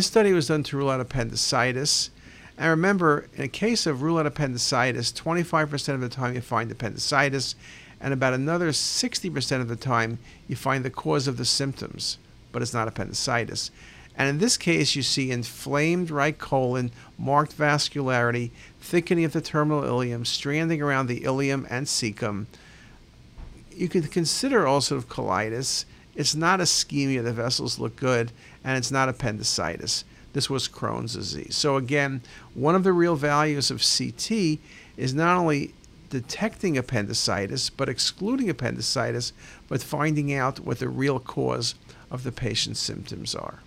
This study was done to rule out appendicitis. And remember, in a case of rule out appendicitis, 25% of the time you find appendicitis, and about another 60% of the time you find the cause of the symptoms, but it's not appendicitis. And in this case, you see inflamed right colon, marked vascularity, thickening of the terminal ileum, stranding around the ileum and cecum. You could consider ulcerative colitis. It's not ischemia, the vessels look good, and it's not appendicitis. This was Crohn's disease. So, again, one of the real values of CT is not only detecting appendicitis, but excluding appendicitis, but finding out what the real cause of the patient's symptoms are.